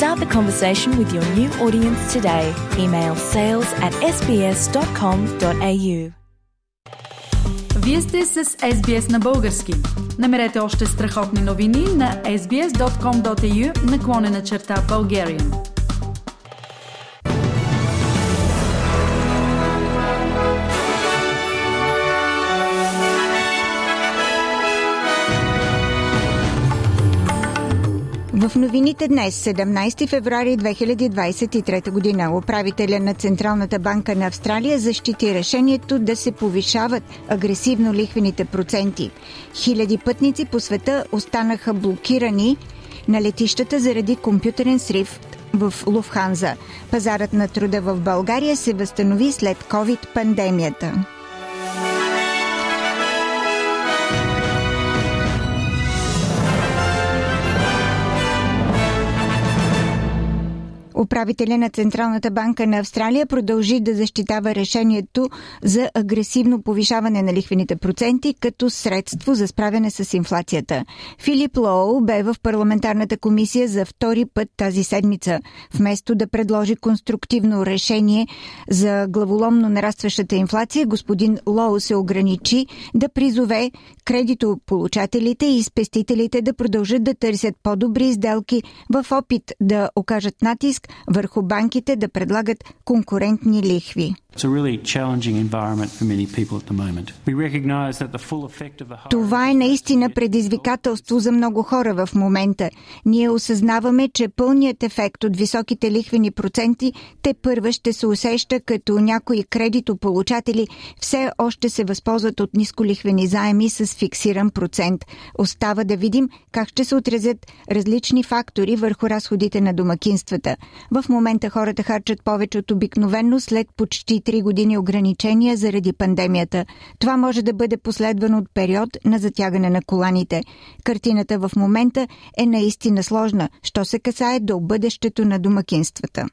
Start the conversation with your new audience today. Email sales at sbs.com.au. Вие сте с SBS на български. Намерете още страхотни новини на sbs.com.au наклонена черта Bulgarian. В новините днес, 17 феврари 2023 година, управителя на Централната банка на Австралия защити решението да се повишават агресивно лихвените проценти. Хиляди пътници по света останаха блокирани на летищата заради компютърен срив в Луфханза. Пазарът на труда в България се възстанови след COVID-пандемията. Управителя на Централната банка на Австралия продължи да защитава решението за агресивно повишаване на лихвените проценти като средство за справяне с инфлацията. Филип Лоу бе в парламентарната комисия за втори път тази седмица. Вместо да предложи конструктивно решение за главоломно нарастващата инфлация, господин Лоу се ограничи да призове кредитополучателите и спестителите да продължат да търсят по-добри сделки в опит да окажат натиск върху банките да предлагат конкурентни лихви. Това е наистина предизвикателство за много хора в момента. Ние осъзнаваме, че пълният ефект от високите лихвени проценти те първа ще се усеща, като някои кредитополучатели все още се възползват от нисколихвени заеми с фиксиран процент. Остава да видим как ще се отразят различни фактори върху разходите на домакинствата. В момента хората харчат повече от обикновено след почти 3 години ограничения заради пандемията. Това може да бъде последвано от период на затягане на коланите. Картината в момента е наистина сложна, що се касае до бъдещето на домакинствата.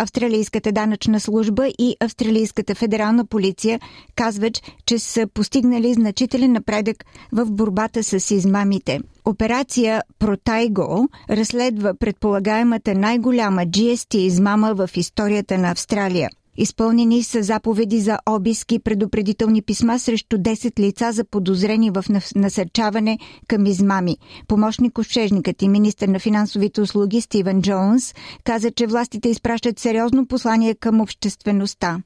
Австралийската данъчна служба и Австралийската федерална полиция казват, че са постигнали значителен напредък в борбата с измамите. Операция Протайго разследва предполагаемата най-голяма GST измама в историята на Австралия. Изпълнени са заповеди за обиски и предупредителни писма срещу 10 лица за подозрени в насърчаване към измами. Помощник общежникът и министър на финансовите услуги Стивен Джонс каза, че властите изпращат сериозно послание към обществеността.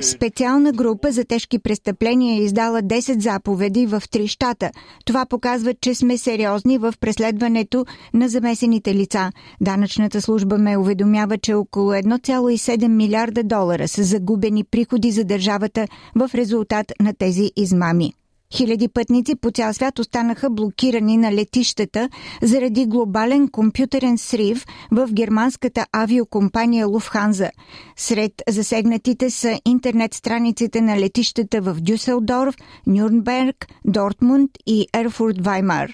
Специална група за тежки престъпления е издала 10 заповеди в три щата. Това показва, че сме сериозни в преследването на замесените лица. Данъчната служба ме уведомява, че около 1,7 милиарда долара са загубени приходи за държавата в резултат на тези измами. Хиляди пътници по цял свят останаха блокирани на летищата заради глобален компютърен срив в германската авиокомпания Луфханза. Сред засегнатите са интернет страниците на летищата в Дюселдорф, Нюрнберг, Дортмунд и Ерфурт Ваймар.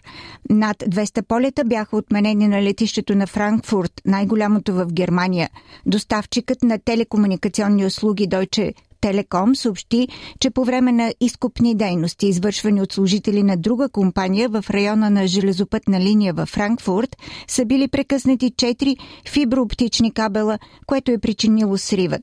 Над 200 полета бяха отменени на летището на Франкфурт, най-голямото в Германия. Доставчикът на телекомуникационни услуги Deutsche Телеком съобщи, че по време на изкупни дейности, извършвани от служители на друга компания в района на железопътна линия във Франкфурт, са били прекъснати 4 фиброоптични кабела, което е причинило сривът.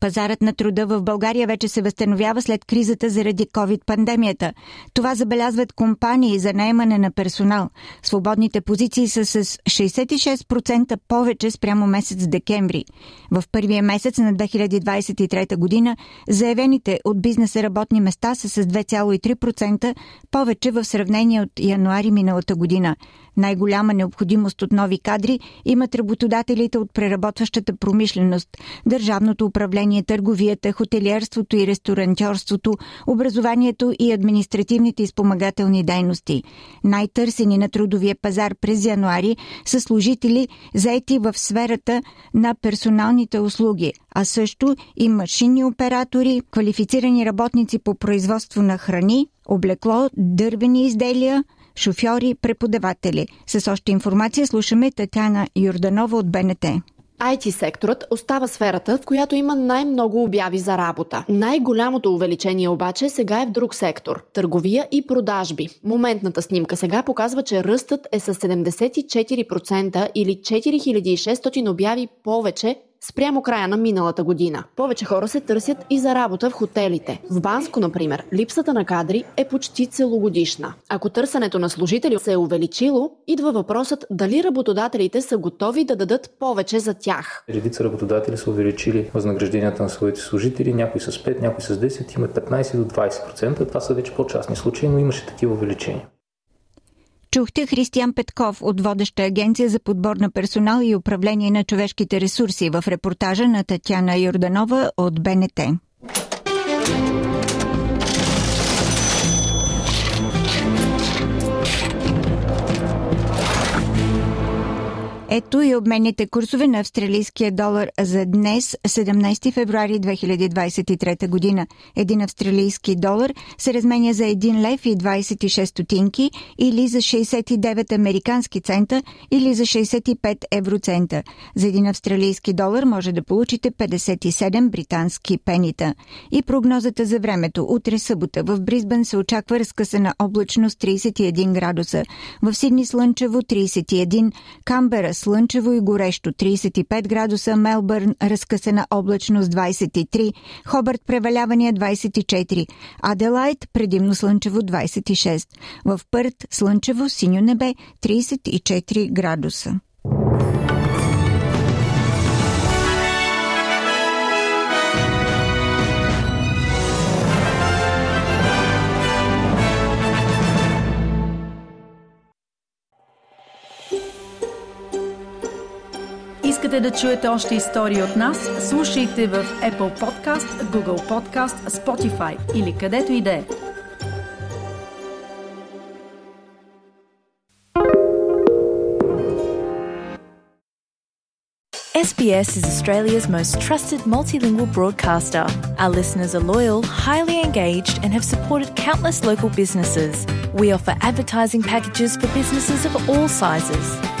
Пазарът на труда в България вече се възстановява след кризата заради COVID-пандемията. Това забелязват компании за наемане на персонал. Свободните позиции са с 66% повече спрямо месец декември. В първия месец на 2023 година заявените от бизнеса работни места са с 2,3% повече в сравнение от януари миналата година. Най-голяма необходимост от нови кадри имат работодателите от преработващата промишленост, държавното управление, търговията, хотелиерството и ресторантьорството, образованието и административните и спомагателни дейности. Най-търсени на трудовия пазар през януари са служители, заети в сферата на персоналните услуги, а също и машинни оператори, квалифицирани работници по производство на храни, облекло, дървени изделия, шофьори, преподаватели. С още информация слушаме Татяна Юрданова от БНТ. IT-секторът остава сферата, в която има най-много обяви за работа. Най-голямото увеличение обаче сега е в друг сектор – търговия и продажби. Моментната снимка сега показва, че ръстът е с 74% или 4600 обяви повече спрямо края на миналата година. Повече хора се търсят и за работа в хотелите. В Банско, например, липсата на кадри е почти целогодишна. Ако търсенето на служители се е увеличило, идва въпросът дали работодателите са готови да дадат повече за тях. Редица работодатели са увеличили възнагражденията на своите служители, някои с 5, някои с 10, има 15 до 20%. Това са вече по-частни случаи, но имаше такива увеличения. Чухте Християн Петков от водеща агенция за подбор на персонал и управление на човешките ресурси в репортажа на Татяна Йорданова от БНТ. Ето и обменните курсове на австралийския долар за днес, 17 февруари 2023 година. Един австралийски долар се разменя за 1 лев и 26 стотинки или за 69 американски цента или за 65 евроцента. За един австралийски долар може да получите 57 британски пенита. И прогнозата за времето. Утре събота в Бризбен се очаква разкъсана облачност 31 градуса. В Сидни слънчево 31, Камбера слънчево и горещо 35 градуса, Мелбърн разкъсана облачност 23, Хобърт превалявания 24, Аделайт предимно слънчево 26, в Пърт слънчево синьо небе 34 градуса. Искате да чуете още истории от нас? Слушайте в Apple Podcast, Google Podcast, Spotify или където и да е. SBS is Australia's most trusted multilingual broadcaster. Our listeners are loyal, highly engaged, and have supported countless local businesses. We offer advertising packages for businesses of all sizes.